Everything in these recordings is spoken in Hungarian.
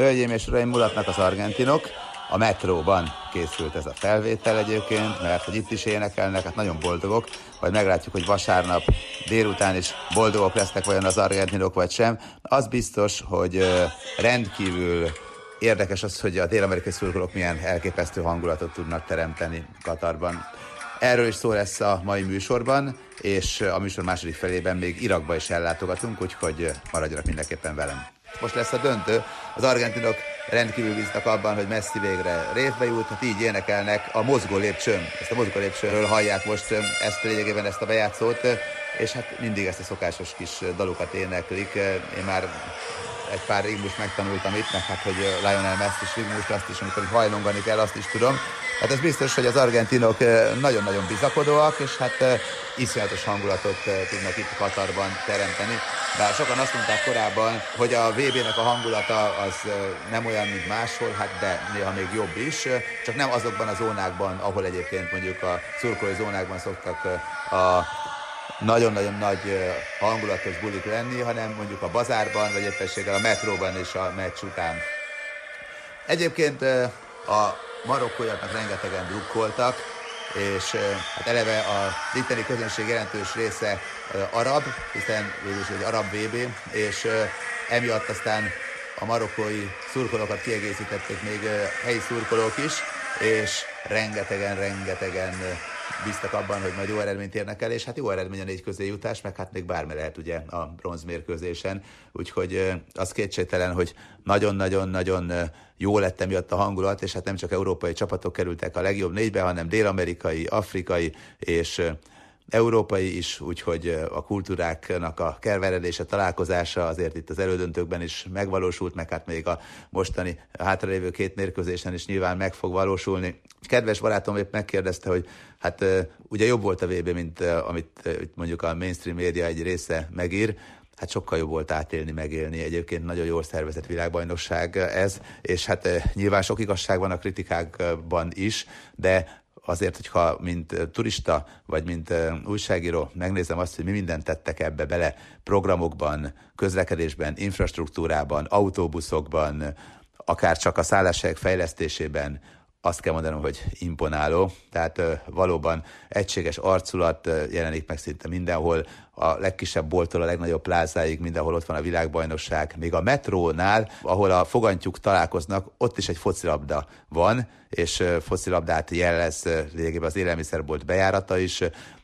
Hölgyeim és uraim, mulatnak az argentinok. A metróban készült ez a felvétel egyébként, mert hogy itt is énekelnek, hát nagyon boldogok, majd meglátjuk, hogy vasárnap délután is boldogok lesznek vajon az argentinok vagy sem. Az biztos, hogy rendkívül érdekes az, hogy a dél-amerikai szurkolók milyen elképesztő hangulatot tudnak teremteni Katarban. Erről is szó lesz a mai műsorban, és a műsor második felében még Irakba is ellátogatunk, úgyhogy maradjanak mindenképpen velem. Most lesz a döntő. Az argentinok rendkívül bíznak abban, hogy Messi végre részbe jut, hát így énekelnek a mozgó lépcsőn. Ezt a mozgó lépcsőről hallják most ezt lényegében ezt a bejátszót, és hát mindig ezt a szokásos kis dalukat éneklik. Én már egy pár rigmus megtanultam itt, meg hát, hogy Lionel Messi is rigmus, azt is, amikor hajlongani kell, azt is tudom. Hát ez biztos, hogy az argentinok nagyon-nagyon bizakodóak, és hát iszonyatos hangulatot tudnak itt Katarban teremteni. Bár sokan azt mondták korábban, hogy a VB-nek a hangulata az nem olyan, mint máshol, hát de néha még jobb is, csak nem azokban a zónákban, ahol egyébként mondjuk a szurkolói zónákban szoktak a nagyon-nagyon nagy hangulatos bulik lenni, hanem mondjuk a bazárban, vagy éppenséggel a metróban és a meccs után. Egyébként a marokkóiaknak rengetegen drukkoltak, és hát eleve a itteni közönség jelentős része arab, hiszen végül egy arab VB, és emiatt aztán a marokkói szurkolókat kiegészítették még helyi szurkolók is, és rengetegen, rengetegen bíztak abban, hogy majd jó eredményt érnek el, és hát jó eredmény a négy közé jutás, meg hát még bármi lehet ugye a bronzmérkőzésen, úgyhogy az kétségtelen, hogy nagyon-nagyon-nagyon jó lett emiatt a hangulat, és hát nem csak európai csapatok kerültek a legjobb négybe, hanem dél-amerikai, afrikai és európai is, úgyhogy a kultúráknak a kerveredése, találkozása azért itt az elődöntőkben is megvalósult, meg hát még a mostani hátralévő két mérkőzésen is nyilván meg fog valósulni. Kedves barátom épp megkérdezte, hogy hát ugye jobb volt a VB, mint amit mondjuk a mainstream média egy része megír, hát sokkal jobb volt átélni, megélni. Egyébként nagyon jól szervezett világbajnokság ez, és hát nyilván sok igazság van a kritikákban is, de azért, hogyha mint turista, vagy mint újságíró megnézem azt, hogy mi mindent tettek ebbe bele programokban, közlekedésben, infrastruktúrában, autóbuszokban, akár csak a szálláshelyek fejlesztésében, azt kell mondanom, hogy imponáló. Tehát valóban egységes arculat jelenik meg szinte mindenhol, a legkisebb boltól a legnagyobb plázáig, mindenhol ott van a világbajnokság. Még a metrónál, ahol a fogantyúk találkoznak, ott is egy focilabda van, és focilabdát jellez lényegében az élelmiszerbolt bejárata is.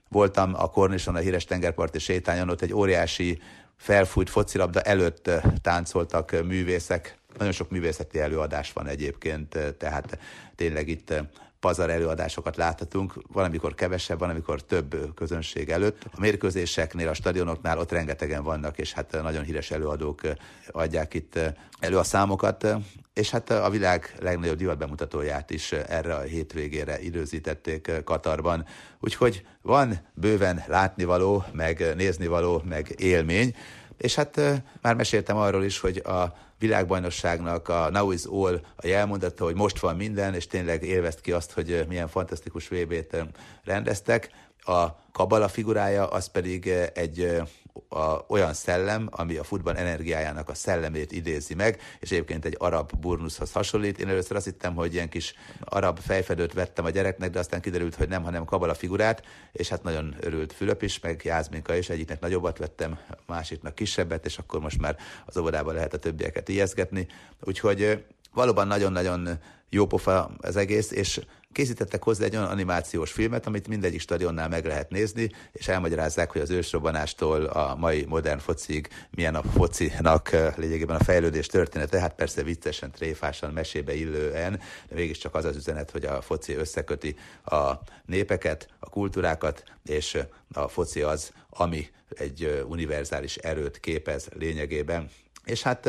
Voltam a Kornison, a híres tengerparti sétányon, ott egy óriási felfújt focilabda előtt táncoltak művészek, nagyon sok művészeti előadás van egyébként, tehát tényleg itt pazar előadásokat láthatunk, valamikor kevesebb, van, amikor több közönség előtt. A mérkőzéseknél, a stadionoknál ott rengetegen vannak, és hát nagyon híres előadók adják itt elő a számokat, és hát a világ legnagyobb divatbemutatóját is erre a hétvégére időzítették Katarban. Úgyhogy van bőven látnivaló, meg néznivaló, meg élmény, és hát már meséltem arról is, hogy a világbajnokságnak a Now is All a jelmondata, hogy most van minden, és tényleg élvezt ki azt, hogy milyen fantasztikus VB-t rendeztek. A kabala figurája az pedig egy a, olyan szellem, ami a futball energiájának a szellemét idézi meg, és egyébként egy arab burnuszhoz hasonlít. Én először azt hittem, hogy ilyen kis arab fejfedőt vettem a gyereknek, de aztán kiderült, hogy nem, hanem kabala figurát, és hát nagyon örült Fülöp is, meg Jászminka is, egyiknek nagyobbat vettem, másiknak kisebbet, és akkor most már az óvodában lehet a többieket ijeszgetni. Úgyhogy valóban nagyon-nagyon jó pofa az egész, és készítettek hozzá egy olyan animációs filmet, amit mindegyik stadionnál meg lehet nézni, és elmagyarázzák, hogy az ősrobbanástól a mai modern focig milyen a focinak lényegében a fejlődés története, hát persze viccesen, tréfásan, mesébe illően, de mégiscsak az az üzenet, hogy a foci összeköti a népeket, a kultúrákat, és a foci az, ami egy univerzális erőt képez lényegében. És hát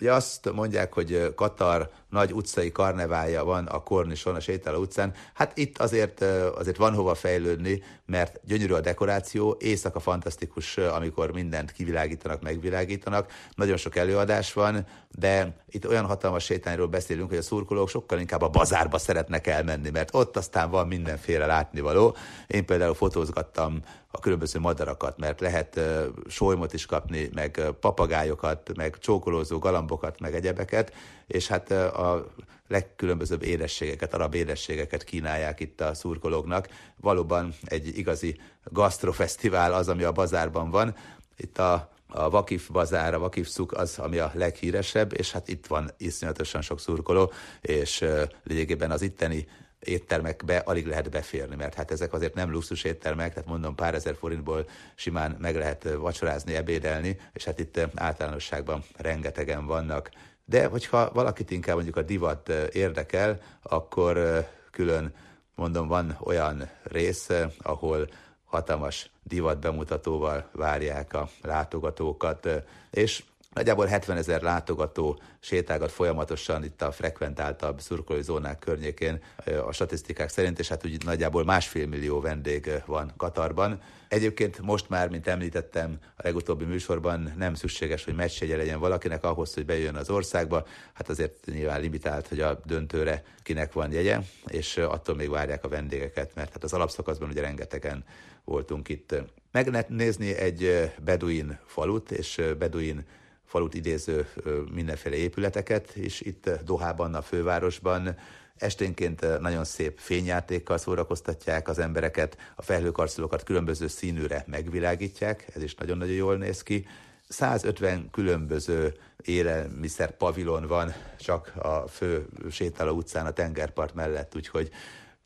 ugye azt mondják, hogy Katar nagy utcai karneválja van a Kornison, a Sétáló utcán. Hát itt azért, azért van hova fejlődni, mert gyönyörű a dekoráció, éjszaka fantasztikus, amikor mindent kivilágítanak, megvilágítanak. Nagyon sok előadás van, de itt olyan hatalmas sétányról beszélünk, hogy a szurkolók sokkal inkább a bazárba szeretnek elmenni, mert ott aztán van mindenféle látnivaló. Én például fotózgattam a különböző madarakat, mert lehet solymot is kapni, meg papagájokat, meg csókolózó galambokat, meg egyebeket, és hát a legkülönbözőbb édességeket, arab édességeket kínálják itt a szurkolóknak. Valóban egy igazi gasztrofesztivál az, ami a bazárban van. Itt a a Vakif bazár, a Vakif szuk az, ami a leghíresebb, és hát itt van iszonyatosan sok szurkoló, és lényegében az itteni éttermekbe alig lehet beférni, mert hát ezek azért nem luxus éttermek, tehát mondom pár ezer forintból simán meg lehet vacsorázni, ebédelni, és hát itt általánosságban rengetegen vannak. De hogyha valakit inkább mondjuk a divat érdekel, akkor külön mondom, van olyan rész, ahol hatalmas divat bemutatóval várják a látogatókat, és Nagyjából 70 ezer látogató sétálgat folyamatosan itt a frekventáltabb szurkolói zónák környékén a statisztikák szerint, és hát úgy nagyjából másfél millió vendég van Katarban. Egyébként most már, mint említettem a legutóbbi műsorban, nem szükséges, hogy meccsjegye legyen valakinek ahhoz, hogy bejön az országba. Hát azért nyilván limitált, hogy a döntőre kinek van jegye, és attól még várják a vendégeket, mert hát az alapszakaszban ugye rengetegen voltunk itt. Meg lehet nézni egy beduin falut, és beduin falut idéző mindenféle épületeket, és itt Dohában, a fővárosban esténként nagyon szép fényjátékkal szórakoztatják az embereket, a felhőkarcolókat különböző színűre megvilágítják, ez is nagyon-nagyon jól néz ki. 150 különböző élelmiszer pavilon van csak a fő sétáló utcán a tengerpart mellett, úgyhogy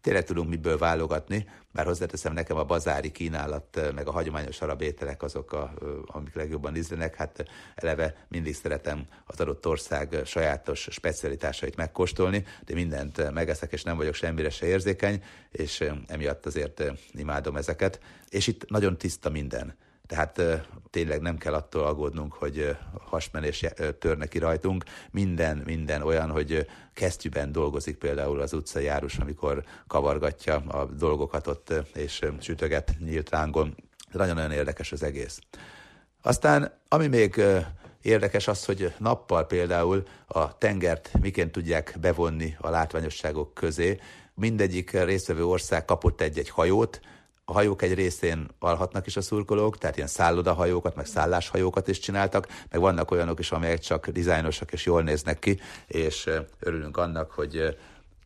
tényleg tudunk miből válogatni, bár hozzáteszem nekem a bazári kínálat, meg a hagyományos arab ételek azok, a, amik legjobban ízlenek, hát eleve mindig szeretem az adott ország sajátos specialitásait megkóstolni, de mindent megeszek, és nem vagyok semmire se érzékeny, és emiatt azért imádom ezeket. És itt nagyon tiszta minden tehát tényleg nem kell attól aggódnunk, hogy hasmenés törne ki rajtunk. Minden, minden olyan, hogy kesztyűben dolgozik például az utcai járus, amikor kavargatja a dolgokat ott, és sütöget nyílt rángon. Nagyon-nagyon érdekes az egész. Aztán, ami még érdekes az, hogy nappal például a tengert miként tudják bevonni a látványosságok közé. Mindegyik résztvevő ország kapott egy-egy hajót, a hajók egy részén alhatnak is a szurkolók, tehát ilyen szállodahajókat, meg szálláshajókat is csináltak, meg vannak olyanok is, amelyek csak dizájnosak és jól néznek ki, és örülünk annak, hogy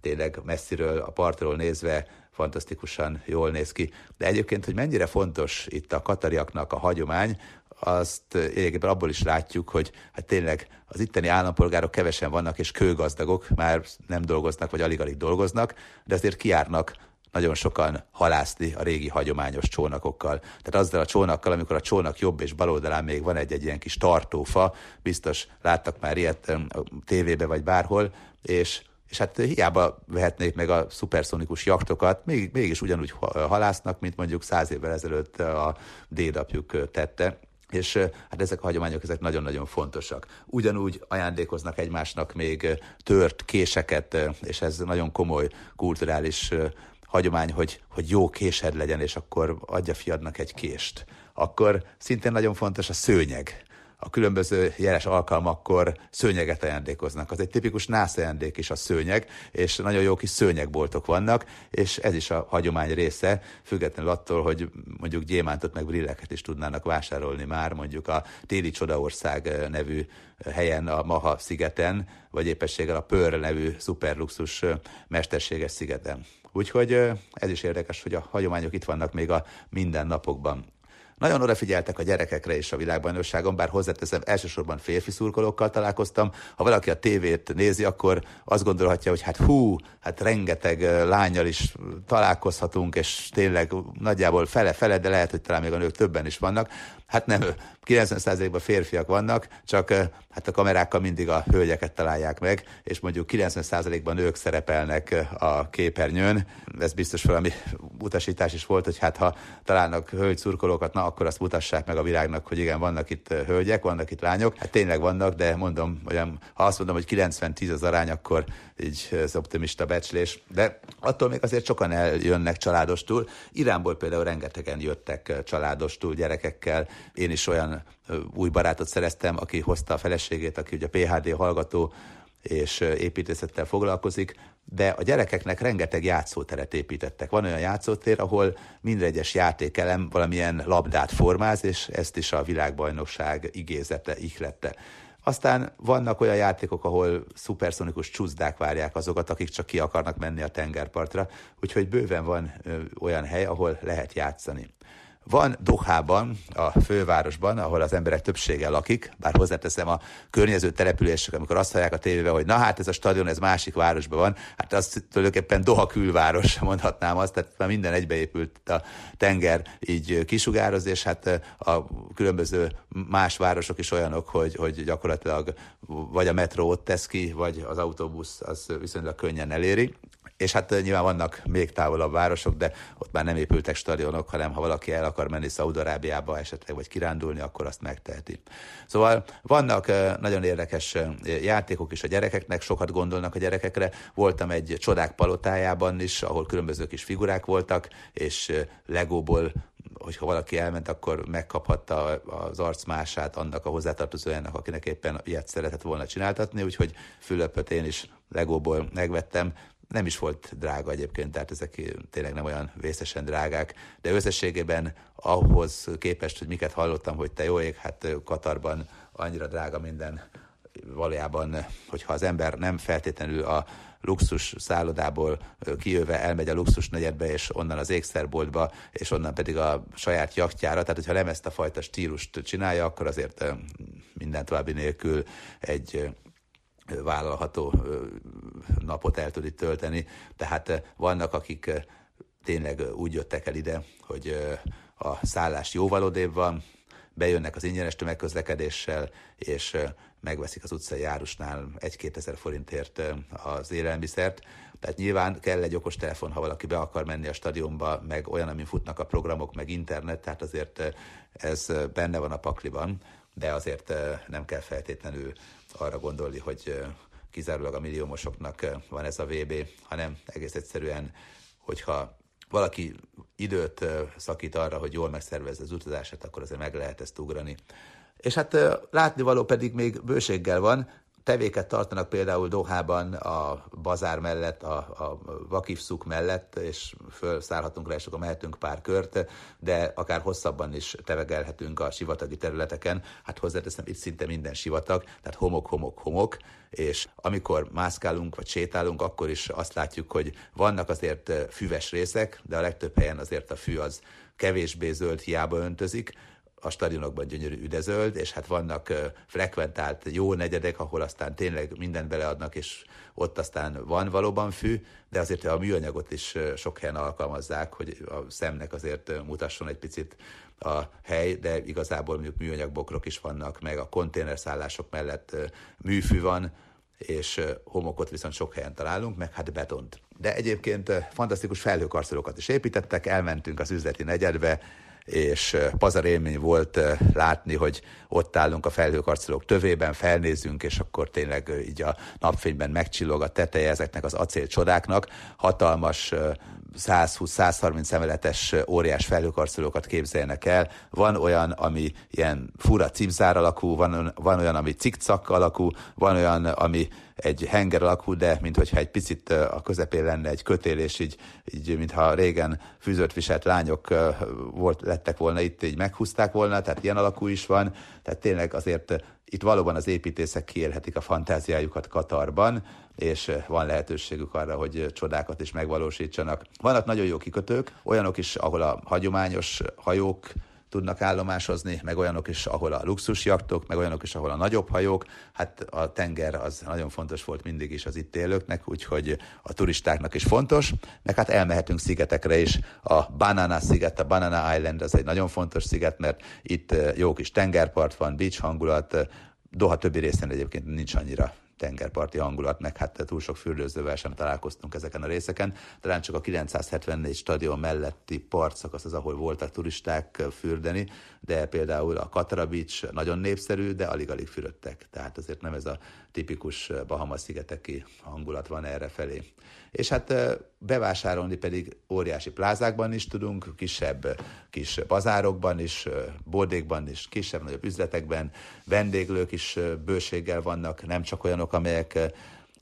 tényleg messziről, a partról nézve fantasztikusan jól néz ki. De egyébként, hogy mennyire fontos itt a katariaknak a hagyomány, azt egyébként abból is látjuk, hogy hát tényleg az itteni állampolgárok kevesen vannak, és kőgazdagok, már nem dolgoznak, vagy alig-alig dolgoznak, de azért kiárnak nagyon sokan halászni a régi hagyományos csónakokkal. Tehát azzal a csónakkal, amikor a csónak jobb és bal oldalán még van egy-egy ilyen kis tartófa, biztos láttak már ilyet a tévébe vagy bárhol, és és hát hiába vehetnék meg a szuperszonikus jaktokat, még, mégis ugyanúgy halásznak, mint mondjuk száz évvel ezelőtt a dédapjuk tette és hát ezek a hagyományok ezek nagyon-nagyon fontosak. Ugyanúgy ajándékoznak egymásnak még tört késeket, és ez nagyon komoly kulturális hagyomány, hogy, hogy jó késed legyen, és akkor adja fiadnak egy kést. Akkor szintén nagyon fontos a szőnyeg. A különböző jeles alkalmakkor szőnyeget ajándékoznak. Az egy tipikus nász ajándék is a szőnyeg, és nagyon jó kis szőnyegboltok vannak, és ez is a hagyomány része, függetlenül attól, hogy mondjuk gyémántot meg brilleket is tudnának vásárolni már, mondjuk a Téli Csodaország nevű helyen, a Maha szigeten, vagy éppességgel a Pör nevű szuperluxus mesterséges szigeten. Úgyhogy ez is érdekes, hogy a hagyományok itt vannak még a mindennapokban. Nagyon odafigyeltek a gyerekekre is a világbajnokságon, bár hozzáteszem, elsősorban férfi szurkolókkal találkoztam. Ha valaki a tévét nézi, akkor azt gondolhatja, hogy hát hú, hát rengeteg lányjal is találkozhatunk, és tényleg nagyjából fele-fele, de lehet, hogy talán még a nők többen is vannak. Hát nem, 90%-ban férfiak vannak, csak hát a kamerákkal mindig a hölgyeket találják meg, és mondjuk 90%-ban nők szerepelnek a képernyőn. Ez biztos valami utasítás is volt, hogy hát ha találnak hölgy szurkolókat, na akkor azt mutassák meg a világnak, hogy igen, vannak itt hölgyek, vannak itt lányok. Hát tényleg vannak, de mondom, olyan, ha azt mondom, hogy 90-10 az arány, akkor így ez optimista becslés. De attól még azért sokan eljönnek családostul. Iránból például rengetegen jöttek családostul gyerekekkel. Én is olyan új barátot szereztem, aki hozta a feleségét, aki ugye PHD hallgató, és építészettel foglalkozik, de a gyerekeknek rengeteg játszóteret építettek. Van olyan játszótér, ahol minden egyes játékelem valamilyen labdát formáz, és ezt is a világbajnokság igézete, ihlette. Aztán vannak olyan játékok, ahol szuperszonikus csúszdák várják azokat, akik csak ki akarnak menni a tengerpartra, úgyhogy bőven van olyan hely, ahol lehet játszani. Van Dohában, a fővárosban, ahol az emberek többsége lakik, bár hozzáteszem a környező települések, amikor azt hallják a tévébe, hogy na hát ez a stadion, ez másik városban van, hát az tulajdonképpen Doha külváros, mondhatnám azt, tehát már minden egybeépült a tenger így kisugároz, és hát a különböző más városok is olyanok, hogy, hogy gyakorlatilag vagy a metró ott tesz ki, vagy az autóbusz az viszonylag könnyen eléri. És hát nyilván vannak még távolabb városok, de ott már nem épültek stadionok, hanem ha valaki el akar menni Szaudarábiába esetleg, vagy kirándulni, akkor azt megteheti. Szóval vannak nagyon érdekes játékok is a gyerekeknek, sokat gondolnak a gyerekekre. Voltam egy csodák palotájában is, ahol különböző kis figurák voltak, és legóból hogyha valaki elment, akkor megkaphatta az arcmását annak a hozzátartozójának, akinek éppen ilyet szeretett volna csináltatni, úgyhogy Fülöpöt én is legóból megvettem, nem is volt drága egyébként, tehát ezek tényleg nem olyan vészesen drágák, de összességében ahhoz képest, hogy miket hallottam, hogy te jó ég, hát Katarban annyira drága minden, valójában, hogyha az ember nem feltétlenül a luxus szállodából kijöve elmegy a luxus negyedbe, és onnan az ékszerboltba, és onnan pedig a saját jachtjára, tehát hogyha nem ezt a fajta stílust csinálja, akkor azért minden további nélkül egy vállalható napot el tud itt tölteni. Tehát vannak, akik tényleg úgy jöttek el ide, hogy a szállás jóval odébb van, bejönnek az ingyenes tömegközlekedéssel, és megveszik az utcai járusnál egy-két ezer forintért az élelmiszert. Tehát nyilván kell egy okos telefon, ha valaki be akar menni a stadionba, meg olyan, amin futnak a programok, meg internet, tehát azért ez benne van a pakliban, de azért nem kell feltétlenül arra gondolni, hogy kizárólag a milliómosoknak van ez a VB, hanem egész egyszerűen, hogyha valaki időt szakít arra, hogy jól megszervezze az utazását, akkor azért meg lehet ezt ugrani. És hát látnivaló pedig még bőséggel van, tevéket tartanak például Dohában a bazár mellett, a, a vakifszuk mellett, és felszállhatunk rá, és akkor mehetünk pár kört, de akár hosszabban is tevegelhetünk a sivatagi területeken. Hát hozzáteszem, itt szinte minden sivatag, tehát homok, homok, homok, és amikor mászkálunk vagy sétálunk, akkor is azt látjuk, hogy vannak azért füves részek, de a legtöbb helyen azért a fű az kevésbé zöld, hiába öntözik, a stadionokban gyönyörű üdezöld, és hát vannak frekventált jó negyedek, ahol aztán tényleg mindent beleadnak, és ott aztán van valóban fű, de azért a műanyagot is sok helyen alkalmazzák, hogy a szemnek azért mutasson egy picit a hely, de igazából mondjuk műanyagbokrok is vannak, meg a konténerszállások mellett műfű van, és homokot viszont sok helyen találunk, meg hát betont. De egyébként fantasztikus felhőkarcolókat is építettek, elmentünk az üzleti negyedbe, és pazar élmény volt látni, hogy ott állunk a felhőkarcolók tövében, felnézünk, és akkor tényleg így a napfényben megcsillog a teteje ezeknek az acél csodáknak. Hatalmas 120-130 emeletes óriás felhőkarcolókat képzeljenek el. Van olyan, ami ilyen fura cipzár alakú, van, van olyan, ami cikcak alakú, van olyan, ami egy henger alakú, de mintha egy picit a közepén lenne egy kötél, és így, így mintha régen fűzött viselt lányok volt, lettek volna itt, így meghúzták volna, tehát ilyen alakú is van, tehát tényleg azért itt valóban az építészek kiélhetik a fantáziájukat Katarban, és van lehetőségük arra, hogy csodákat is megvalósítsanak. Vannak nagyon jó kikötők, olyanok is, ahol a hagyományos hajók tudnak állomásozni, meg olyanok is, ahol a luxusjaktok, meg olyanok is, ahol a nagyobb hajók. Hát a tenger az nagyon fontos volt mindig is az itt élőknek, úgyhogy a turistáknak is fontos, meg hát elmehetünk szigetekre is. A Banana sziget, a Banana Island az egy nagyon fontos sziget, mert itt jó kis tengerpart van, beach hangulat, Doha többi részén egyébként nincs annyira tengerparti hangulat, meg hát túl sok fürdőzővel sem találkoztunk ezeken a részeken. Talán csak a 974 stadion melletti partszakasz az, ahol voltak turisták fürdeni, de például a Katara Beach nagyon népszerű, de alig-alig fürödtek. Tehát azért nem ez a tipikus Bahamas-szigeteki hangulat van erre felé. És hát bevásárolni pedig óriási plázákban is tudunk, kisebb kis bazárokban is, bordékban is, kisebb-nagyobb üzletekben, vendéglők is bőséggel vannak, nem csak olyanok, amelyek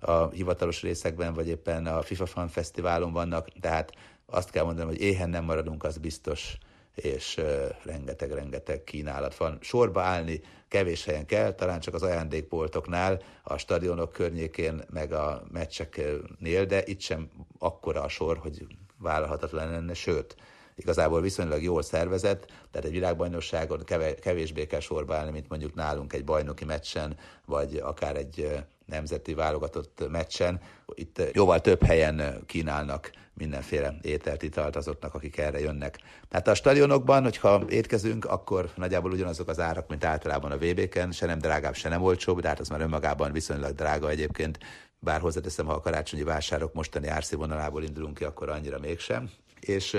a hivatalos részekben, vagy éppen a FIFA Fan Fesztiválon vannak, tehát azt kell mondanom, hogy éhen nem maradunk, az biztos, és rengeteg-rengeteg kínálat van. Sorba állni kevés helyen kell, talán csak az ajándékboltoknál, a stadionok környékén, meg a meccseknél, de itt sem akkora a sor, hogy vállalhatatlan lenne, sőt, igazából viszonylag jól szervezett, tehát egy világbajnokságon kevésbé kell sorba állni, mint mondjuk nálunk egy bajnoki meccsen, vagy akár egy nemzeti válogatott meccsen. Itt jóval több helyen kínálnak mindenféle ételt, italt azoknak, akik erre jönnek. Tehát a stadionokban, hogyha étkezünk, akkor nagyjából ugyanazok az árak, mint általában a VB-ken, se nem drágább, se nem olcsóbb, de hát az már önmagában viszonylag drága egyébként. Bár hozzáteszem, ha a karácsonyi vásárok mostani árszínvonalából indulunk ki, akkor annyira mégsem. És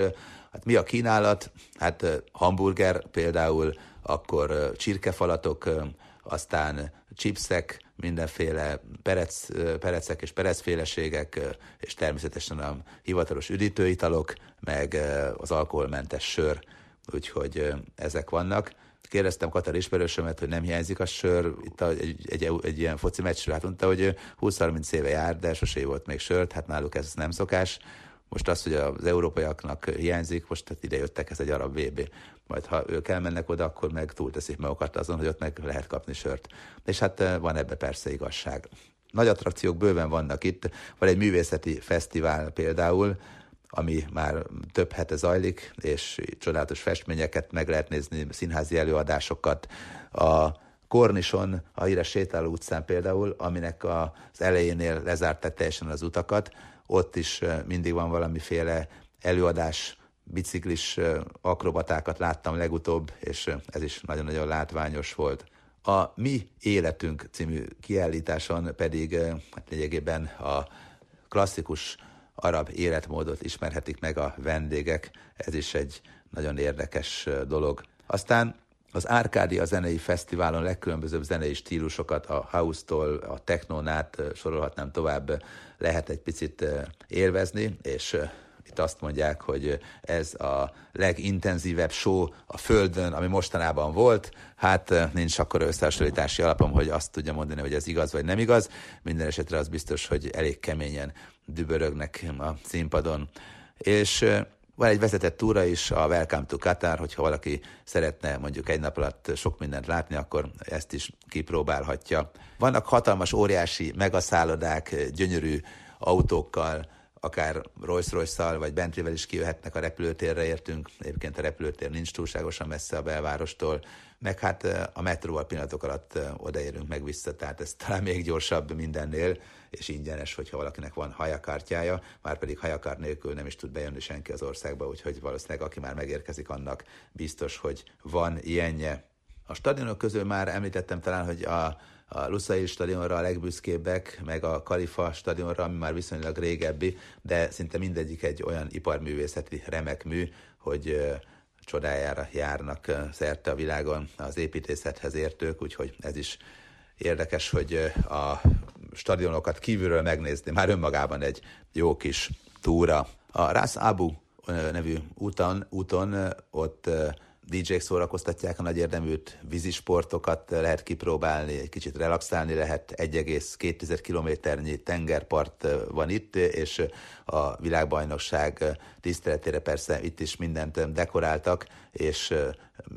hát mi a kínálat? Hát hamburger például, akkor csirkefalatok, aztán chipsek, mindenféle perec, perecek és perecféleségek, és természetesen a hivatalos üdítőitalok, meg az alkoholmentes sör, úgyhogy ezek vannak. Kérdeztem Katar ismerősömet, hogy nem hiányzik a sör, itt egy, egy, egy ilyen foci meccsről, hát mondta, hogy 20-30 éve jár, de sosé volt még sört, hát náluk ez nem szokás. Most az, hogy az európaiaknak hiányzik, most hát ide jöttek, ez egy arab VB. Majd ha ők elmennek oda, akkor meg túlteszik magukat azon, hogy ott meg lehet kapni sört. És hát eh, van ebbe persze igazság. Nagy attrakciók bőven vannak itt. Van egy művészeti fesztivál például, ami már több hete zajlik, és csodálatos festményeket meg lehet nézni, színházi előadásokat. A Kornison, a híres sétáló utcán például, aminek az elejénél lezárták teljesen az utakat, ott is mindig van valamiféle előadás, biciklis akrobatákat láttam legutóbb, és ez is nagyon-nagyon látványos volt. A Mi Életünk című kiállításon pedig hát lényegében a klasszikus arab életmódot ismerhetik meg a vendégek, ez is egy nagyon érdekes dolog. Aztán az Árkádia Zenei Fesztiválon legkülönbözőbb zenei stílusokat, a house-tól a technónát sorolhatnám tovább, lehet egy picit élvezni, és itt azt mondják, hogy ez a legintenzívebb show a Földön, ami mostanában volt. Hát nincs akkor összehasonlítási alapom, hogy azt tudja mondani, hogy ez igaz vagy nem igaz. Minden esetre az biztos, hogy elég keményen dübörögnek a színpadon. És van egy vezetett túra is, a Welcome to Qatar, hogyha valaki szeretne mondjuk egy nap alatt sok mindent látni, akkor ezt is kipróbálhatja. Vannak hatalmas, óriási megaszállodák, gyönyörű autókkal, akár Rolls-Royce-szal vagy Bentley-vel is kijöhetnek a repülőtérre értünk. Egyébként a repülőtér nincs túlságosan messze a belvárostól, meg hát a metróval pillanatok alatt odaérünk meg vissza, tehát ez talán még gyorsabb mindennél, és ingyenes, hogyha valakinek van hajakártyája, már pedig hajakár nélkül nem is tud bejönni senki az országba, úgyhogy valószínűleg aki már megérkezik, annak biztos, hogy van ilyenje. A stadionok közül már említettem talán, hogy a a Lusail stadionra a legbüszkébbek, meg a Kalifa stadionra, ami már viszonylag régebbi, de szinte mindegyik egy olyan iparművészeti remek mű, hogy csodájára járnak szerte a világon az építészethez értők, úgyhogy ez is érdekes, hogy a stadionokat kívülről megnézni, már önmagában egy jó kis túra. A Ras Abu nevű úton, úton ott DJ-k szórakoztatják a nagy érdeműt, vízisportokat lehet kipróbálni, egy kicsit relaxálni lehet, 1,2 kilométernyi tengerpart van itt, és a világbajnokság tiszteletére persze itt is mindent dekoráltak, és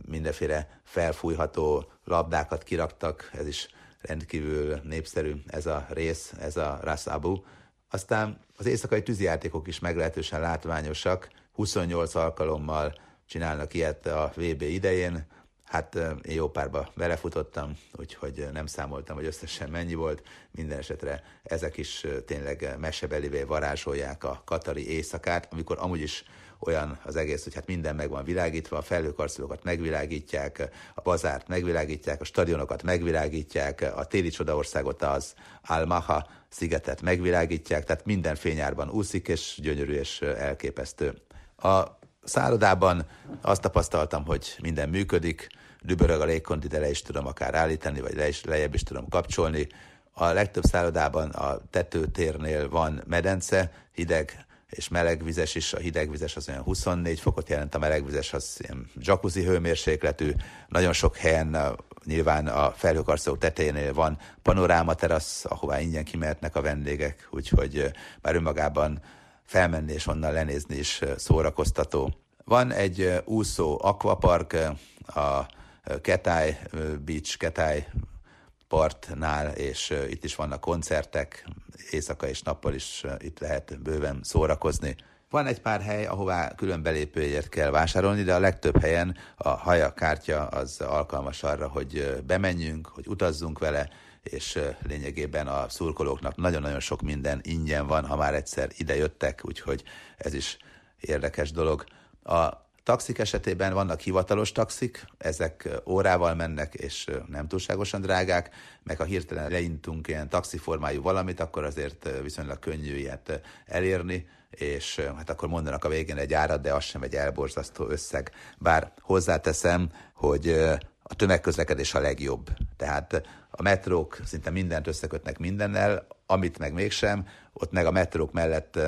mindenféle felfújható labdákat kiraktak, ez is rendkívül népszerű ez a rész, ez a Rasabu. Aztán az éjszakai tűzijátékok is meglehetősen látványosak, 28 alkalommal csinálnak ilyet a VB idején. Hát én jó párba belefutottam, úgyhogy nem számoltam, hogy összesen mennyi volt. Minden esetre ezek is tényleg mesebelivé varázsolják a katari éjszakát, amikor amúgy is olyan az egész, hogy hát minden meg van világítva, a felhőkarcolókat megvilágítják, a bazárt megvilágítják, a stadionokat megvilágítják, a téli csodaországot, az Almaha szigetet megvilágítják, tehát minden fényárban úszik, és gyönyörű és elképesztő. A szállodában. Azt tapasztaltam, hogy minden működik, dübörög a légkondi, de le is tudom akár állítani, vagy le is, lejjebb is tudom kapcsolni. A legtöbb szállodában a tetőtérnél van medence, hideg és melegvizes is, a hidegvizes az olyan 24 fokot jelent, a melegvizes az ilyen jacuzzi hőmérsékletű, nagyon sok helyen nyilván a felhőkarcoló tetejénél van panoráma terasz, ahová ingyen kimehetnek a vendégek, úgyhogy már önmagában felmenni és onnan lenézni is szórakoztató. Van egy úszó akvapark, a Ketály Beach, Ketály partnál, és itt is vannak koncertek, éjszaka és nappal is itt lehet bőven szórakozni. Van egy pár hely, ahová külön belépőjegyet kell vásárolni, de a legtöbb helyen a haja kártya az alkalmas arra, hogy bemenjünk, hogy utazzunk vele, és lényegében a szurkolóknak nagyon-nagyon sok minden ingyen van, ha már egyszer ide jöttek, úgyhogy ez is érdekes dolog. A Taxik esetében vannak hivatalos taxik, ezek órával mennek, és nem túlságosan drágák, meg ha hirtelen leintunk ilyen taxiformájú valamit, akkor azért viszonylag könnyű ilyet elérni, és hát akkor mondanak a végén egy árat, de az sem egy elborzasztó összeg. Bár hozzáteszem, hogy a tömegközlekedés a legjobb. Tehát a metrók szinte mindent összekötnek mindennel, amit meg mégsem, ott meg a metrók mellett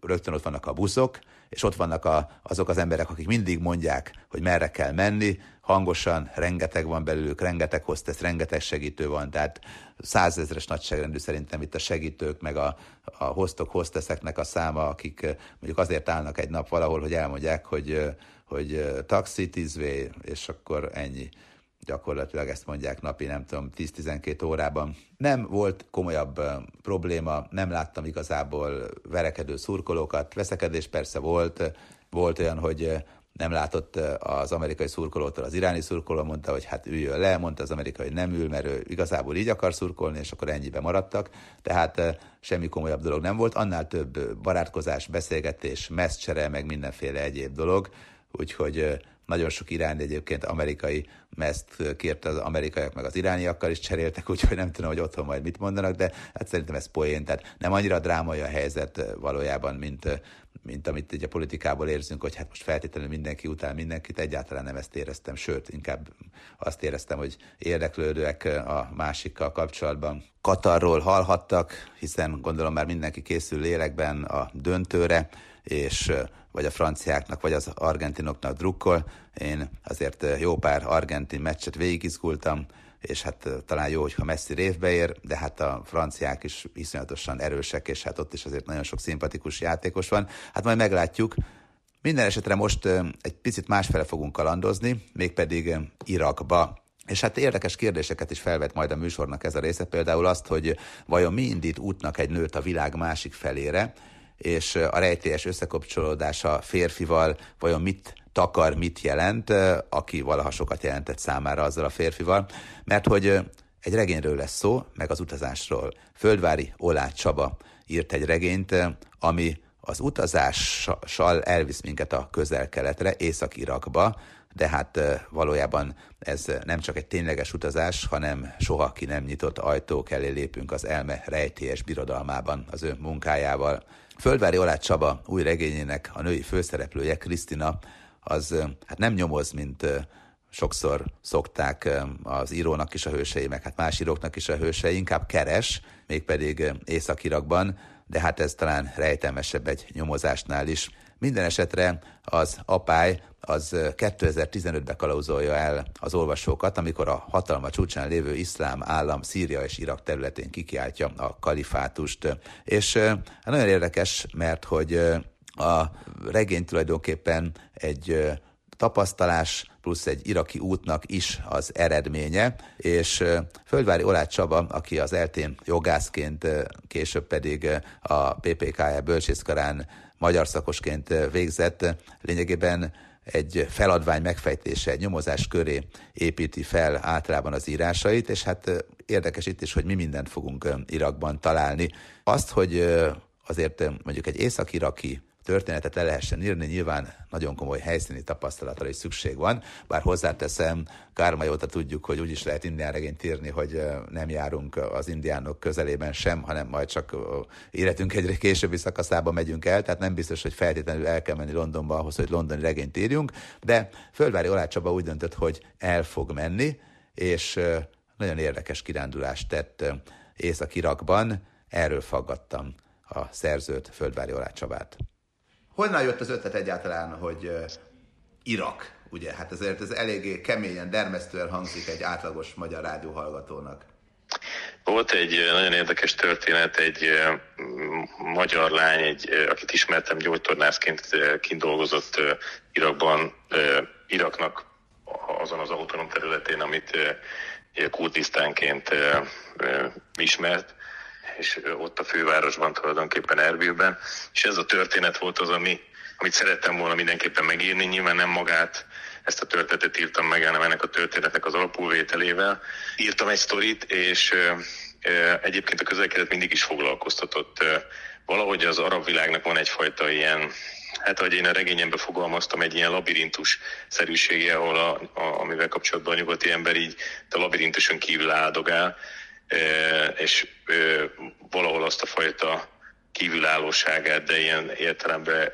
rögtön ott vannak a buszok, és ott vannak a, azok az emberek, akik mindig mondják, hogy merre kell menni, hangosan, rengeteg van belőlük, rengeteg hostess, rengeteg segítő van, tehát százezres nagyságrendű szerintem itt a segítők, meg a, a hostok, hosteszeknek a száma, akik mondjuk azért állnak egy nap valahol, hogy elmondják, hogy, hogy taxi, tízvé, és akkor ennyi gyakorlatilag ezt mondják napi, nem tudom, 10-12 órában. Nem volt komolyabb probléma, nem láttam igazából verekedő szurkolókat, veszekedés persze volt, volt olyan, hogy nem látott az amerikai szurkolótól az iráni szurkoló, mondta, hogy hát üljön le, mondta az amerikai, hogy nem ül, mert ő igazából így akar szurkolni, és akkor ennyibe maradtak. Tehát semmi komolyabb dolog nem volt, annál több barátkozás, beszélgetés, messzcsere, meg mindenféle egyéb dolog, úgyhogy nagyon sok irány egyébként amerikai mezt kért az amerikaiak, meg az irániakkal is cseréltek, úgyhogy nem tudom, hogy otthon majd mit mondanak, de hát szerintem ez poén, tehát nem annyira drámai a helyzet valójában, mint, mint amit így a politikából érzünk, hogy hát most feltétlenül mindenki után mindenkit, egyáltalán nem ezt éreztem, sőt, inkább azt éreztem, hogy érdeklődőek a másikkal kapcsolatban. Katarról hallhattak, hiszen gondolom már mindenki készül lélekben a döntőre, és vagy a franciáknak, vagy az argentinoknak drukkol. Én azért jó pár argentin meccset végigizgultam, és hát talán jó, hogyha Messi révbe ér, de hát a franciák is iszonyatosan erősek, és hát ott is azért nagyon sok szimpatikus játékos van. Hát majd meglátjuk. Minden esetre most egy picit másfele fogunk kalandozni, mégpedig Irakba. És hát érdekes kérdéseket is felvet majd a műsornak ez a része, például azt, hogy vajon mi indít útnak egy nőt a világ másik felére, és a rejtélyes összekapcsolódása férfival vajon mit takar, mit jelent, aki valaha sokat jelentett számára azzal a férfival, mert hogy egy regényről lesz szó, meg az utazásról. Földvári Olát Csaba írt egy regényt, ami az utazással elvisz minket a közel-keletre, Észak-Irakba, de hát valójában ez nem csak egy tényleges utazás, hanem soha ki nem nyitott ajtók elé lépünk az elme rejtélyes birodalmában az ő munkájával. Földvári Olát Csaba új regényének a női főszereplője, Krisztina, az hát nem nyomoz, mint sokszor szokták az írónak is a hősei, meg hát más íróknak is a hősei, inkább keres, mégpedig Észak-Irakban, de hát ez talán rejtelmesebb egy nyomozásnál is. Minden esetre az apály az 2015-ben kalauzolja el az olvasókat, amikor a hatalma csúcsán lévő iszlám állam Szíria és Irak területén kikiáltja a kalifátust. És nagyon érdekes, mert hogy a regény tulajdonképpen egy tapasztalás plusz egy iraki útnak is az eredménye, és Földvári Olát Csaba, aki az eltén jogászként, később pedig a PPK-ja bölcsészkarán magyar szakosként végzett, lényegében egy feladvány megfejtése, egy nyomozás köré építi fel általában az írásait, és hát érdekes itt is, hogy mi mindent fogunk Irakban találni. Azt, hogy azért mondjuk egy észak-iraki történetet le lehessen írni, nyilván nagyon komoly helyszíni tapasztalatra is szükség van, bár hozzáteszem, Kármajóta tudjuk, hogy úgy is lehet indián regényt írni, hogy nem járunk az indiánok közelében sem, hanem majd csak életünk egy későbbi szakaszába megyünk el, tehát nem biztos, hogy feltétlenül el kell menni Londonba ahhoz, hogy londoni regényt írjunk, de Földvári Olács Csaba úgy döntött, hogy el fog menni, és nagyon érdekes kirándulást tett Észak-Irakban, erről faggattam a szerzőt, Földvári Olács Csabát. Honnan jött az ötlet egyáltalán, hogy Irak, ugye? Hát ezért ez eléggé keményen, dermesztően hangzik egy átlagos magyar rádióhallgatónak. Volt egy nagyon érdekes történet, egy magyar lány, egy, akit ismertem gyógytornászként, kint dolgozott Irakban, Iraknak azon az autonóm területén, amit Kurdisztánként ismert, és ott a fővárosban tulajdonképpen Erbilben, és ez a történet volt az, ami, amit szerettem volna mindenképpen megírni, nyilván nem magát ezt a történetet írtam meg, hanem ennek a történetnek az alapulvételével. Írtam egy sztorit, és egyébként a közelkedet mindig is foglalkoztatott. Valahogy az arab világnak van egyfajta ilyen, hát ahogy én a regényemben fogalmaztam, egy ilyen labirintus szerűsége, ahol a, a, amivel kapcsolatban a nyugati ember így a labirintuson kívül áldogál, és valahol azt a fajta kívülállóságát, de ilyen értelemben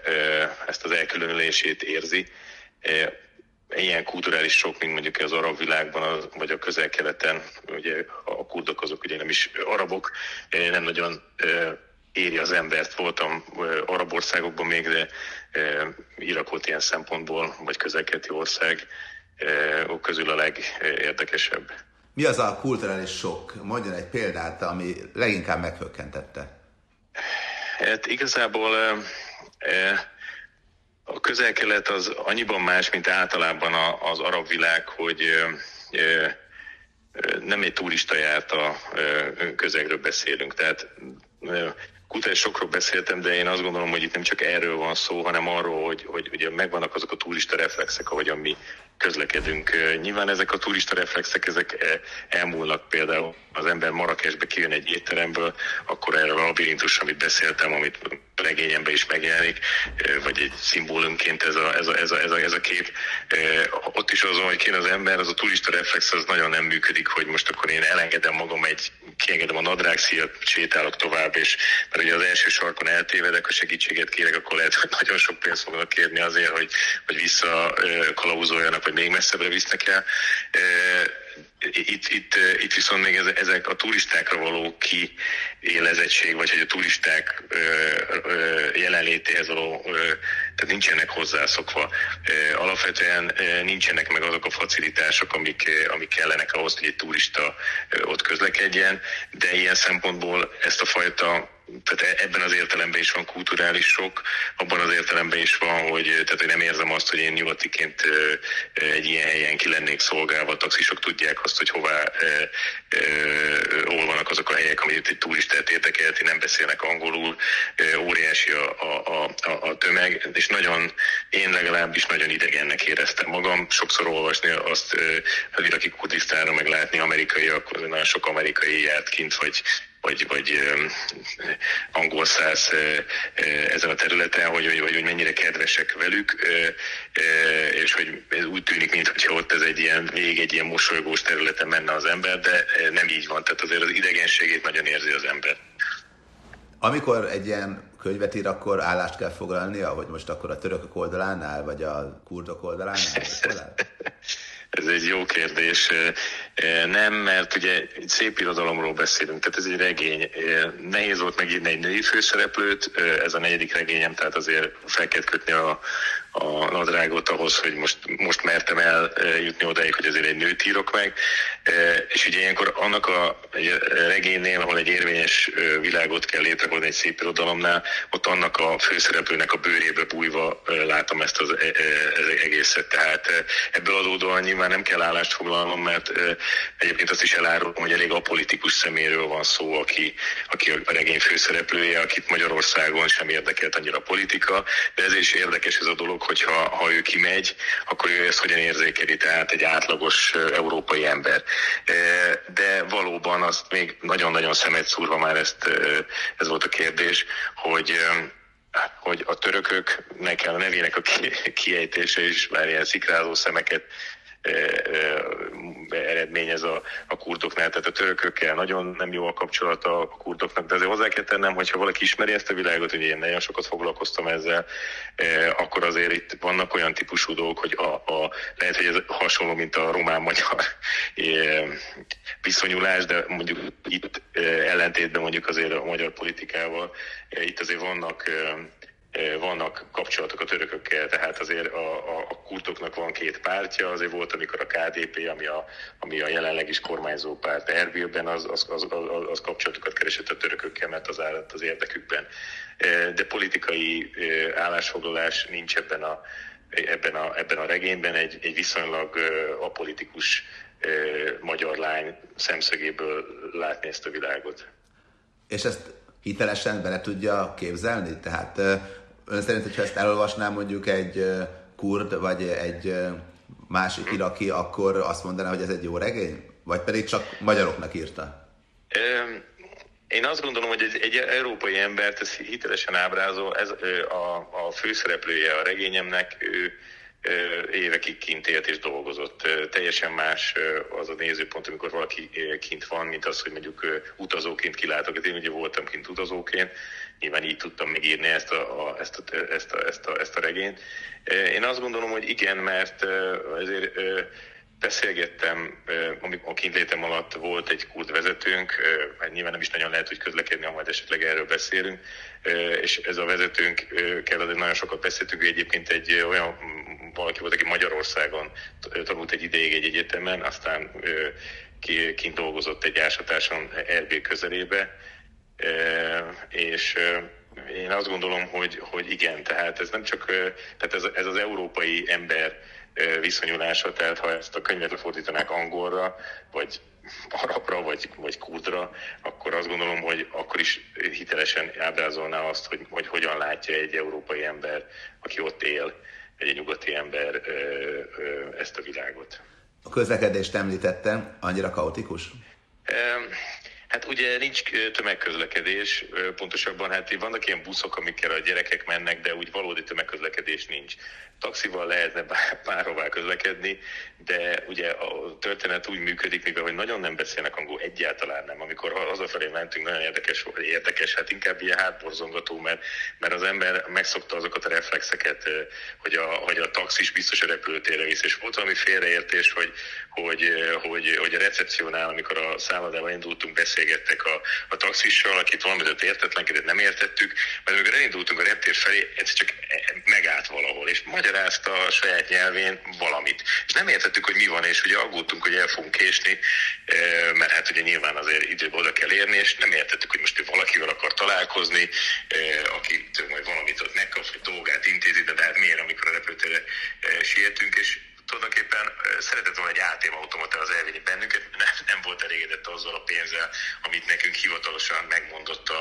ezt az elkülönülését érzi. Ilyen kulturális sok, mint mondjuk az arab világban, vagy a közel-keleten, ugye a kurdok azok ugye nem is arabok, nem nagyon éri az embert. Voltam arab országokban még, de Irak volt ilyen szempontból, vagy közel-keleti ország közül a legérdekesebb. Mi az a kulturális sok? Mondjon egy példát, ami leginkább meghökkentette. Hát igazából a közel-kelet az annyiban más, mint általában az arab világ, hogy nem egy turista járt a közegről beszélünk. Tehát kulturális sokról beszéltem, de én azt gondolom, hogy itt nem csak erről van szó, hanem arról, hogy, hogy ugye megvannak azok a turista reflexek, ahogyan mi közlekedünk. Nyilván ezek a turista reflexek, ezek elmúlnak például az ember Marrakesbe kijön egy étteremből, akkor erre a labirintus, amit beszéltem, amit regényemben is megjelenik, vagy egy szimbólumként ez a, ez a, ez a, ez a, ez a kép. Ott is azon, hogy kéne az ember, az a turista reflex az nagyon nem működik, hogy most akkor én elengedem magam egy, kiengedem a nadrágszíjat, sétálok tovább, és mert ugye az első sarkon eltévedek, a segítséget kérek, akkor lehet, hogy nagyon sok pénzt fognak kérni azért, hogy, hogy vissza kalauzoljanak, vagy még messzebbre visznek el itt, itt, itt viszont még ezek a turistákra való kiélezettség, vagy hogy a turisták jelenlétéhez való, tehát nincsenek hozzászokva. Alapvetően nincsenek meg azok a facilitások, amik, amik kellenek ahhoz, hogy egy turista ott közlekedjen, de ilyen szempontból ezt a fajta tehát e- ebben az értelemben is van kulturális sok, abban az értelemben is van, hogy, tehát, hogy nem érzem azt, hogy én nyugatiként egy ilyen helyen ki lennék szolgálva, a taxisok tudják azt, hogy hová, hol vannak azok a helyek, amit egy turistát érdekelti, nem beszélnek angolul, óriási a, a, a, a tömeg, és nagyon, én legalábbis nagyon idegennek éreztem magam. Sokszor olvasni azt az iraki Kurdisztánra, meg látni amerikaiak, nagyon sok amerikai járt kint, vagy vagy, vagy angol száz ezen a területen, hogy, hogy, hogy mennyire kedvesek velük, és hogy ez úgy tűnik, mintha ott ez egy ilyen vég, egy ilyen mosolygós területen menne az ember, de nem így van, tehát azért az idegenségét nagyon érzi az ember. Amikor egy ilyen könyvet ír, akkor állást kell foglalnia, hogy most akkor a törökök oldalánál, vagy a kurdok oldalánál? Ez egy jó kérdés. Nem, mert ugye szép irodalomról beszélünk, tehát ez egy regény. Nehéz volt megírni egy női főszereplőt, ez a negyedik regényem, tehát azért fel kell kötni a, a nadrágot ahhoz, hogy most, most mertem el jutni odáig, hogy azért egy nőt írok meg. És ugye ilyenkor annak a regénynél, ahol egy érvényes világot kell létrehozni egy szép irodalomnál, ott annak a főszereplőnek a bőrébe bújva látom ezt az, az egészet. Tehát ebből adódóan nyilván nem kell állást foglalnom, mert egyébként azt is elárulom, hogy elég apolitikus szeméről van szó, aki, aki a regény főszereplője, akit Magyarországon sem érdekelt annyira a politika, de ez is érdekes ez a dolog, hogyha ha ő kimegy, akkor ő ezt hogyan érzékeli, tehát egy átlagos európai ember. De valóban azt még nagyon-nagyon szemet szúrva már ezt, ez volt a kérdés, hogy hogy a törököknek a nevének a kiejtése is már ilyen szikrázó szemeket eredményez a, a kurdoknál, tehát a törökökkel nagyon nem jó a kapcsolata a kurdoknak, de azért hozzá kell tennem, hogyha valaki ismeri ezt a világot, hogy én nagyon sokat foglalkoztam ezzel, akkor azért itt vannak olyan típusú dolgok, hogy a, a, lehet, hogy ez hasonló, mint a román-magyar viszonyulás, de mondjuk itt ellentétben mondjuk azért a magyar politikával, itt azért vannak vannak kapcsolatok a törökökkel, tehát azért a, a, a kurtoknak van két pártja, azért volt, amikor a KDP, ami a, ami a jelenleg is kormányzó párt Erbilben, az, az, az, az, az kapcsolatokat keresett a törökökkel, mert az állat az érdekükben. De politikai állásfoglalás nincs ebben a, ebben a, ebben a regényben, egy, egy viszonylag apolitikus magyar lány szemszögéből látni ezt a világot. És ezt hitelesen bele tudja képzelni? Tehát ön szerint, hogyha ezt elolvasnám mondjuk egy kurd vagy egy másik iraki, akkor azt mondaná, hogy ez egy jó regény? Vagy pedig csak magyaroknak írta? Én azt gondolom, hogy egy, egy európai embert ez hitelesen ábrázol, ez a, a főszereplője a regényemnek, ő évekig kint élt és dolgozott. Teljesen más az a nézőpont, amikor valaki kint van, mint az, hogy mondjuk utazóként kilátok. Én ugye voltam kint utazóként, nyilván így tudtam megírni ezt a, a, ezt, a, ezt, a, ezt, a, ezt a regényt. Én azt gondolom, hogy igen, mert ezért beszélgettem, amikor kintlétem alatt volt egy kurd vezetőnk, hát nyilván nem is nagyon lehet, hogy közlekedni, ha majd esetleg erről beszélünk, és ez a vezetőnk kell, azért nagyon sokat beszéltünk, egyébként egy olyan valaki volt, aki Magyarországon tanult egy ideig egy egyetemen, aztán kint dolgozott egy ásatáson RB közelébe, és én azt gondolom, hogy, hogy igen, tehát ez nem csak, tehát ez, ez az európai ember viszonyulása, tehát ha ezt a könyvet lefordítanák angolra, vagy arabra, vagy, vagy kurdra, akkor azt gondolom, hogy akkor is hitelesen ábrázolná azt, hogy, hogy hogyan látja egy európai ember, aki ott él, egy nyugati ember ezt a világot. A közlekedést említette, annyira kaotikus? Hát ugye nincs tömegközlekedés, pontosabban hát vannak ilyen buszok, amikkel a gyerekek mennek, de úgy valódi tömegközlekedés nincs. Taxival lehetne bárhová közlekedni, de ugye a történet úgy működik, mivel hogy nagyon nem beszélnek angol, egyáltalán nem. Amikor hazafelé mentünk, nagyon érdekes, vagy érdekes, hát inkább ilyen hátborzongató, mert, mert az ember megszokta azokat a reflexeket, hogy a, hogy a taxis biztos a repülőtérre visz, és volt valami félreértés, hogy, hogy, hogy, hogy a recepciónál, amikor a szállodában indultunk, beszélgettek a, a taxissal, akit valamit értetlenkedett, nem értettük, mert amikor elindultunk a reptér felé, ez csak megállt valahol, és magyarázta a saját nyelvén valamit. És nem értettük, hogy mi van, és ugye aggódtunk, hogy el fogunk késni, mert hát ugye nyilván azért időben oda kell érni, és nem értettük, hogy most ő valakivel akar találkozni, aki majd valamit ott megkap, hogy dolgát intézi, de hát miért, amikor a repülőtérre sietünk, és tulajdonképpen szeretett volna egy ATM automata az elvinni bennünket, nem, nem volt elégedett azzal a pénzzel, amit nekünk hivatalosan megmondott a,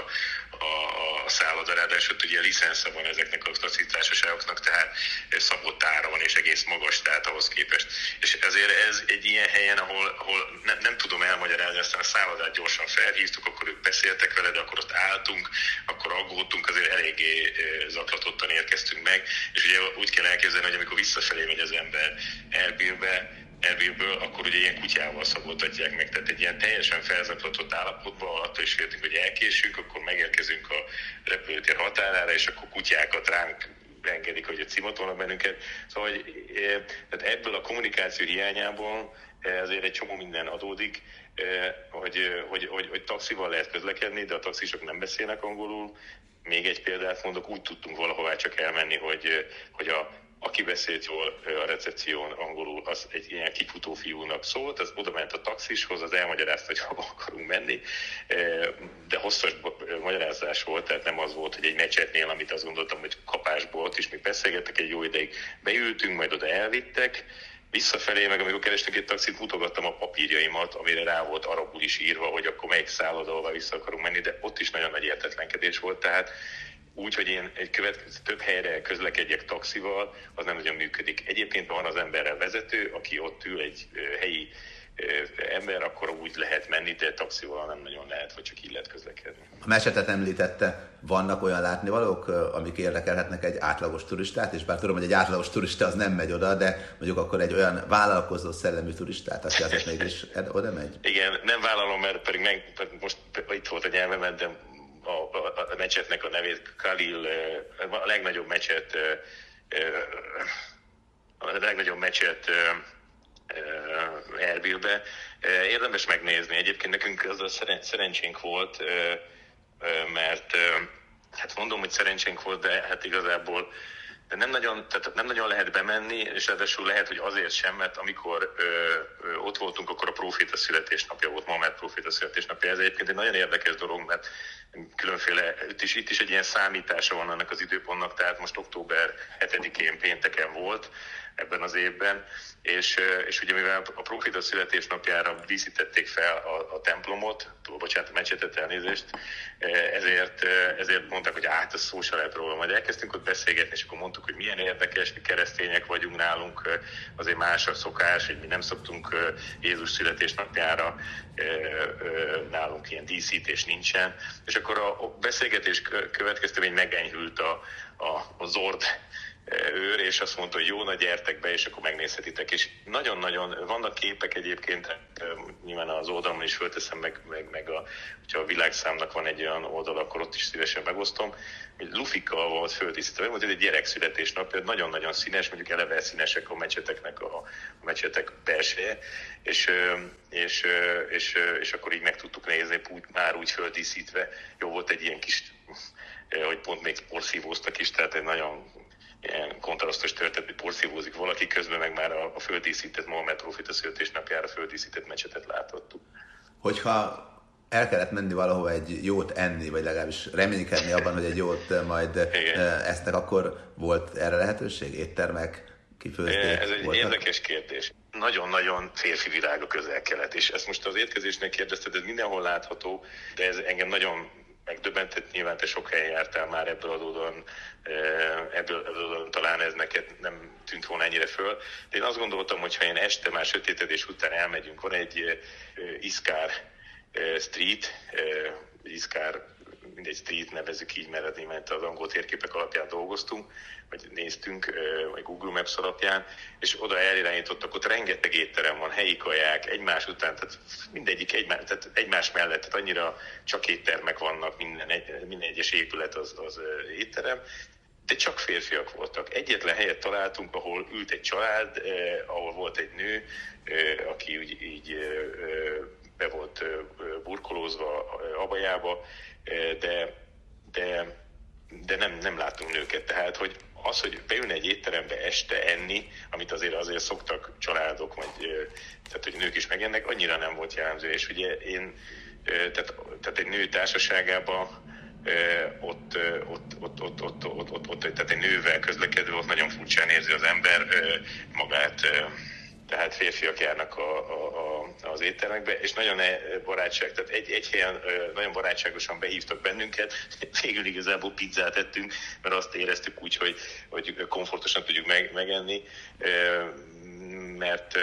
a, a szálloda. Ráadásul ugye licensza van ezeknek a társaságoknak, tehát szabott ára van és egész magas, tehát ahhoz képest. És ezért ez egy ilyen helyen, ahol, ahol ne, nem tudom elmagyarázni, aztán a szállodát gyorsan felhívtuk, akkor ők beszéltek vele, de akkor ott álltunk, akkor aggódtunk, azért eléggé zaklatottan érkeztünk meg, és ugye úgy kell elképzelni, hogy amikor visszafelé megy az ember Erbilbe, Erbilből, akkor ugye ilyen kutyával szaboltatják meg, tehát egy ilyen teljesen felzaklatott állapotban, attól is féltünk, hogy elkésünk, akkor megérkezünk a repülőtér határára, és akkor kutyákat ránk engedik, hogy cimatolnak bennünket. Szóval hogy, e, tehát ebből a kommunikáció hiányából ezért egy csomó minden adódik, e, hogy, hogy, hogy, hogy taxival lehet közlekedni, de a taxisok nem beszélnek angolul. Még egy példát mondok, úgy tudtunk valahová csak elmenni, hogy, hogy a aki beszélt jól a recepción angolul, az egy ilyen kifutó fiúnak szólt, az oda ment a taxishoz, az elmagyarázta, hogy hova akarunk menni, de hosszas magyarázás volt, tehát nem az volt, hogy egy mecsetnél, amit azt gondoltam, hogy kapásból ott is még beszélgettek egy jó ideig, beültünk, majd oda elvittek, Visszafelé, meg amikor kerestünk egy taxit, mutogattam a papírjaimat, amire rá volt arabul is írva, hogy akkor melyik szálloda, vissza akarunk menni, de ott is nagyon nagy értetlenkedés volt, tehát úgy, hogy én egy következő több helyre közlekedjek taxival, az nem nagyon működik. Egyébként van az emberrel vezető, aki ott ül egy helyi ember, akkor úgy lehet menni, de taxival nem nagyon lehet, vagy csak így lehet közlekedni. A mesetet említette, vannak olyan látnivalók, amik érdekelhetnek egy átlagos turistát, és bár tudom, hogy egy átlagos turista az nem megy oda, de mondjuk akkor egy olyan vállalkozó szellemű turistát, aki azért mégis oda megy. Igen, nem vállalom, mert pedig meg, most itt volt a nyelvemet, de a, a, a mecsetnek a nevét Khalil, a legnagyobb mecset, a legnagyobb mecset Erbilbe. Érdemes megnézni. Egyébként nekünk az a szerencsénk volt, mert hát mondom, hogy szerencsénk volt, de hát igazából de nem nagyon, tehát nem nagyon lehet bemenni, és ráadásul lehet, hogy azért sem, mert amikor ö, ö, ott voltunk, akkor a proféta születésnapja volt, Mohamed proféta születésnapja. Ez egyébként egy nagyon érdekes dolog, mert különféle, itt is, itt is egy ilyen számítása van annak az időpontnak, tehát most október 7-én pénteken volt, ebben az évben, és, és ugye mivel a profita születésnapjára díszítették fel a, a templomot, bocsánat, a mecsetet elnézést, ezért, ezért mondták, hogy át, ez szó se lehet róla. Majd elkezdtünk ott beszélgetni, és akkor mondtuk, hogy milyen érdekes, mi keresztények vagyunk nálunk, azért más a szokás, hogy mi nem szoktunk Jézus születésnapjára, nálunk ilyen díszítés nincsen. És akkor a beszélgetés következtében megenyhült a, a, a zord őr, és azt mondta, hogy jó, na gyertek be, és akkor megnézhetitek. És nagyon-nagyon, vannak képek egyébként, nyilván az oldalon is fölteszem, meg, meg, meg a, hogyha a világszámnak van egy olyan oldal, akkor ott is szívesen megosztom, hogy lufikkal volt föltisztítva, volt egy gyerek születésnapja, nagyon-nagyon színes, mondjuk eleve színesek a mecseteknek a, a mecsetek belseje, és, és, és, és, akkor így meg tudtuk nézni, már úgy föltisztítve, jó volt egy ilyen kis hogy pont még porszívóztak is, tehát egy nagyon ilyen kontrasztos történet, porszívózik valaki, közben meg már a, a földíszített Mohamed Profita születésnapjára földíszített mecsetet láthattuk. Hogyha el kellett menni valahova egy jót enni, vagy legalábbis reménykedni abban, hogy egy jót majd Igen. esznek, akkor volt erre lehetőség? Éttermek, kifőzték? Ez egy voltak? érdekes kérdés. Nagyon-nagyon férfi világ a közel-kelet, és ezt most az étkezésnek kérdezted, ez mindenhol látható, de ez engem nagyon megdöbbentett, nyilván te sok helyen jártál már ebből adódóan, ebből, adódóan talán ez neked nem tűnt volna ennyire föl. De én azt gondoltam, hogy ha én este már sötétedés után elmegyünk, van egy Iszkár Street, Iszkár mindegy street nevezük így, mert német az angol térképek alapján dolgoztunk, vagy néztünk, vagy Google Maps alapján, és oda elirányítottak, ott rengeteg étterem van, helyi kaják, egymás után, tehát mindegyik egymás, tehát egymás mellett, tehát annyira csak éttermek vannak, minden, egy, minden egyes épület az, az étterem, de csak férfiak voltak. Egyetlen helyet találtunk, ahol ült egy család, eh, ahol volt egy nő, eh, aki úgy, így eh, be volt burkolózva abajába, de, de, de nem, nem látunk nőket. Tehát, hogy az, hogy beülne egy étterembe este enni, amit azért azért szoktak családok, vagy tehát, hogy nők is megennek, annyira nem volt jellemző. És ugye én, tehát, tehát egy nő társaságában ott, ott, ott, ott, ott, ott, ott, ott, tehát egy nővel közlekedve ott nagyon furcsán érzi az ember magát tehát férfiak járnak a, a, a, az éttermekbe, és nagyon barátság, tehát egy, egy helyen nagyon barátságosan behívtak bennünket, végül igazából pizzát ettünk, mert azt éreztük úgy, hogy, hogy komfortosan tudjuk meg, megenni, mert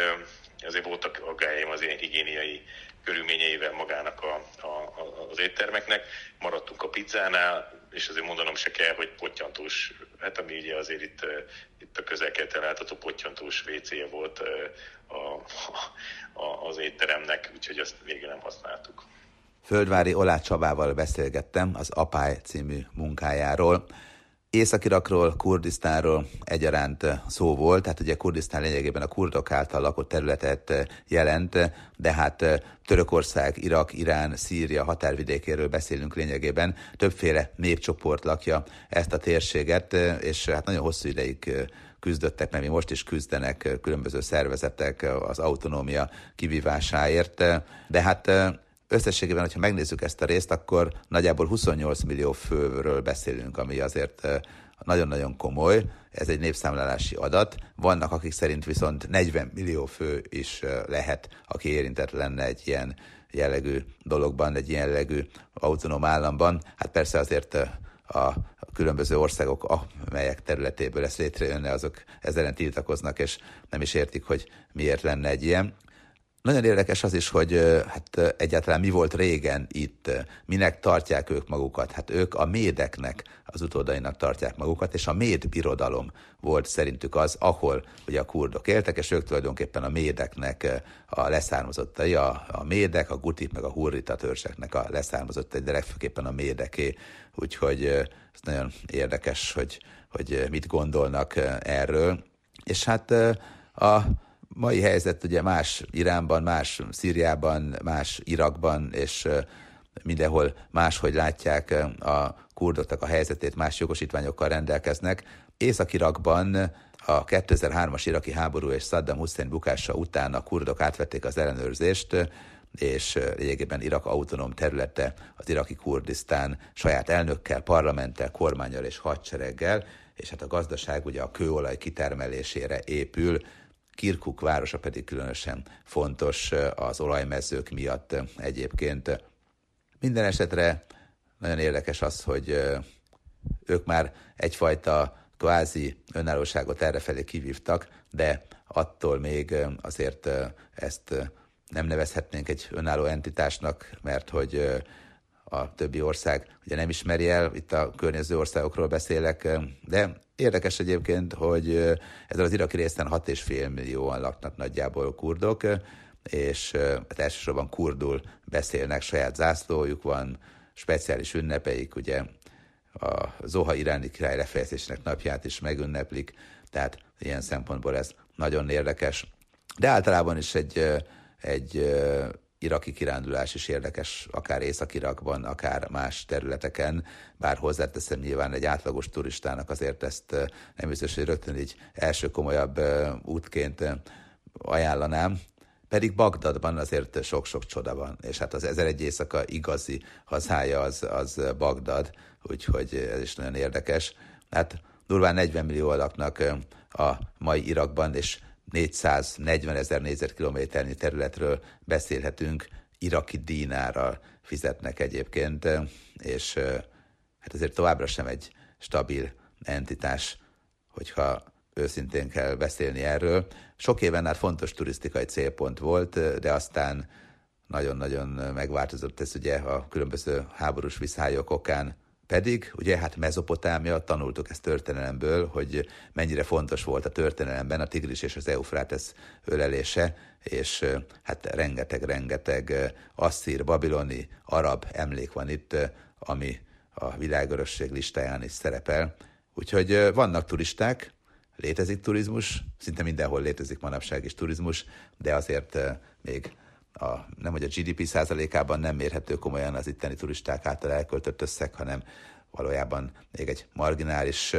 azért voltak aggájaim az ilyen higiéniai körülményeivel magának a, a, az éttermeknek. Maradtunk a pizzánál, és azért mondanom se kell, hogy pottyantós, hát ami ugye azért itt, itt a közelkeleten látható wc volt a, a, az étteremnek, úgyhogy azt végül nem használtuk. Földvári Olá Csabával beszélgettem az Apály című munkájáról. Északirakról, Kurdisztánról egyaránt szó volt, tehát ugye Kurdisztán lényegében a kurdok által lakott területet jelent, de hát Törökország, Irak, Irán, Szíria határvidékéről beszélünk lényegében. Többféle népcsoport lakja ezt a térséget, és hát nagyon hosszú ideig küzdöttek, mert mi most is küzdenek különböző szervezetek az autonómia kivívásáért, de hát összességében, hogyha megnézzük ezt a részt, akkor nagyjából 28 millió főről beszélünk, ami azért nagyon-nagyon komoly, ez egy népszámlálási adat. Vannak, akik szerint viszont 40 millió fő is lehet, aki érintett lenne egy ilyen jellegű dologban, egy ilyen jellegű autonóm államban. Hát persze azért a különböző országok, amelyek területéből ez létrejönne, azok ezzel tiltakoznak, és nem is értik, hogy miért lenne egy ilyen. Nagyon érdekes az is, hogy hát egyáltalán mi volt régen itt, minek tartják ők magukat. Hát ők a médeknek, az utódainak tartják magukat, és a méd birodalom volt szerintük az, ahol ugye a kurdok éltek, és ők tulajdonképpen a médeknek a leszármazottai, a, a médek, a gutik, meg a hurrita törzseknek a leszármazottai, de legfőképpen a médeké. Úgyhogy ez nagyon érdekes, hogy, hogy mit gondolnak erről. És hát a mai helyzet ugye más Iránban, más Szíriában, más Irakban, és mindenhol máshogy látják a kurdoknak a helyzetét, más jogosítványokkal rendelkeznek. Észak-Irakban a 2003-as iraki háború és Saddam Hussein bukása után a kurdok átvették az ellenőrzést, és lényegében Irak autonóm területe, az iraki Kurdisztán saját elnökkel, parlamenttel, kormányal és hadsereggel, és hát a gazdaság ugye a kőolaj kitermelésére épül, Kirkuk városa pedig különösen fontos az olajmezők miatt egyébként. Minden esetre nagyon érdekes az, hogy ők már egyfajta kvázi önállóságot errefelé kivívtak, de attól még azért ezt nem nevezhetnénk egy önálló entitásnak, mert hogy a többi ország ugye nem ismeri el, itt a környező országokról beszélek, de Érdekes egyébként, hogy ezzel az iraki részen 6,5 millióan laknak nagyjából kurdok, és hát elsősorban kurdul beszélnek, saját zászlójuk van, speciális ünnepeik, ugye a Zoha iráni király lefejezésének napját is megünneplik, tehát ilyen szempontból ez nagyon érdekes. De általában is egy, egy iraki kirándulás is érdekes, akár Észak-Irakban, akár más területeken, bár hozzáteszem nyilván egy átlagos turistának azért ezt nem biztos, hogy rögtön így első komolyabb útként ajánlanám, pedig Bagdadban azért sok-sok csoda van, és hát az ezer éjszaka igazi hazája az, az Bagdad, úgyhogy ez is nagyon érdekes. Hát durván 40 millió laknak a mai Irakban, és 440 ezer négyzetkilométernyi területről beszélhetünk, iraki dínárral fizetnek egyébként, és hát ezért továbbra sem egy stabil entitás, hogyha őszintén kell beszélni erről. Sok éven át fontos turisztikai célpont volt, de aztán nagyon-nagyon megváltozott ez ugye a különböző háborús viszályok okán pedig, ugye hát Mezopotámia, tanultuk ezt történelemből, hogy mennyire fontos volt a történelemben a Tigris és az Eufrátesz ölelése, és hát rengeteg-rengeteg asszír, babiloni, arab emlék van itt, ami a világörösség listáján is szerepel. Úgyhogy vannak turisták, létezik turizmus, szinte mindenhol létezik manapság is turizmus, de azért még a, nem hogy a GDP százalékában nem mérhető komolyan az itteni turisták által elköltött összeg, hanem valójában még egy marginális,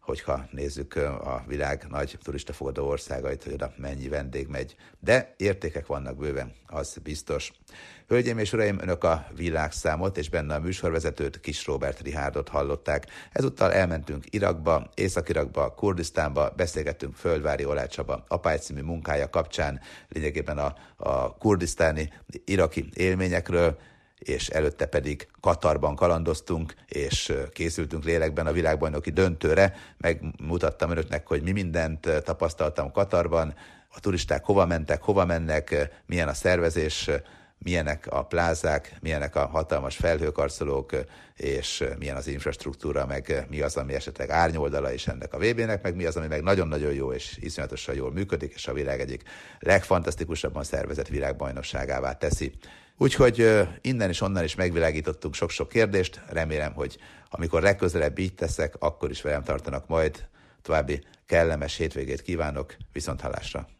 hogyha nézzük a világ nagy turistafogadó országait, hogy oda mennyi vendég megy. De értékek vannak bőven, az biztos. Hölgyeim és uraim, önök a világszámot és benne a műsorvezetőt, Kis Robert Rihárdot hallották. Ezúttal elmentünk Irakba, Észak-Irakba, Kurdisztánba, beszélgettünk Földvári Olácsaba Apály című munkája kapcsán, lényegében a, a kurdisztáni, iraki élményekről, és előtte pedig Katarban kalandoztunk, és készültünk lélekben a világbajnoki döntőre. Megmutattam önöknek, hogy mi mindent tapasztaltam Katarban, a turisták hova mentek, hova mennek, milyen a szervezés, milyenek a plázák, milyenek a hatalmas felhőkarcolók, és milyen az infrastruktúra, meg mi az, ami esetleg árnyoldala is ennek a VB-nek, meg mi az, ami meg nagyon-nagyon jó és iszonyatosan jól működik, és a világ egyik legfantasztikusabban szervezett világbajnokságává teszi. Úgyhogy innen és onnan is megvilágítottunk sok-sok kérdést. Remélem, hogy amikor legközelebb így teszek, akkor is velem tartanak majd. További kellemes hétvégét kívánok, viszont hallásra!